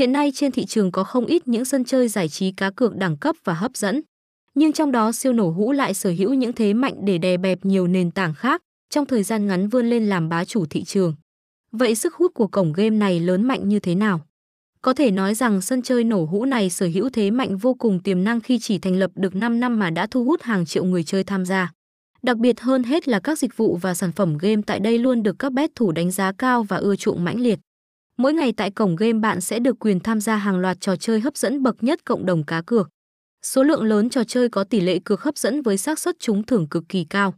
Hiện nay trên thị trường có không ít những sân chơi giải trí cá cược đẳng cấp và hấp dẫn. Nhưng trong đó siêu nổ hũ lại sở hữu những thế mạnh để đè bẹp nhiều nền tảng khác, trong thời gian ngắn vươn lên làm bá chủ thị trường. Vậy sức hút của cổng game này lớn mạnh như thế nào? Có thể nói rằng sân chơi nổ hũ này sở hữu thế mạnh vô cùng tiềm năng khi chỉ thành lập được 5 năm mà đã thu hút hàng triệu người chơi tham gia. Đặc biệt hơn hết là các dịch vụ và sản phẩm game tại đây luôn được các bet thủ đánh giá cao và ưa chuộng mãnh liệt. Mỗi ngày tại cổng game bạn sẽ được quyền tham gia hàng loạt trò chơi hấp dẫn bậc nhất cộng đồng cá cược. Số lượng lớn trò chơi có tỷ lệ cược hấp dẫn với xác suất trúng thưởng cực kỳ cao.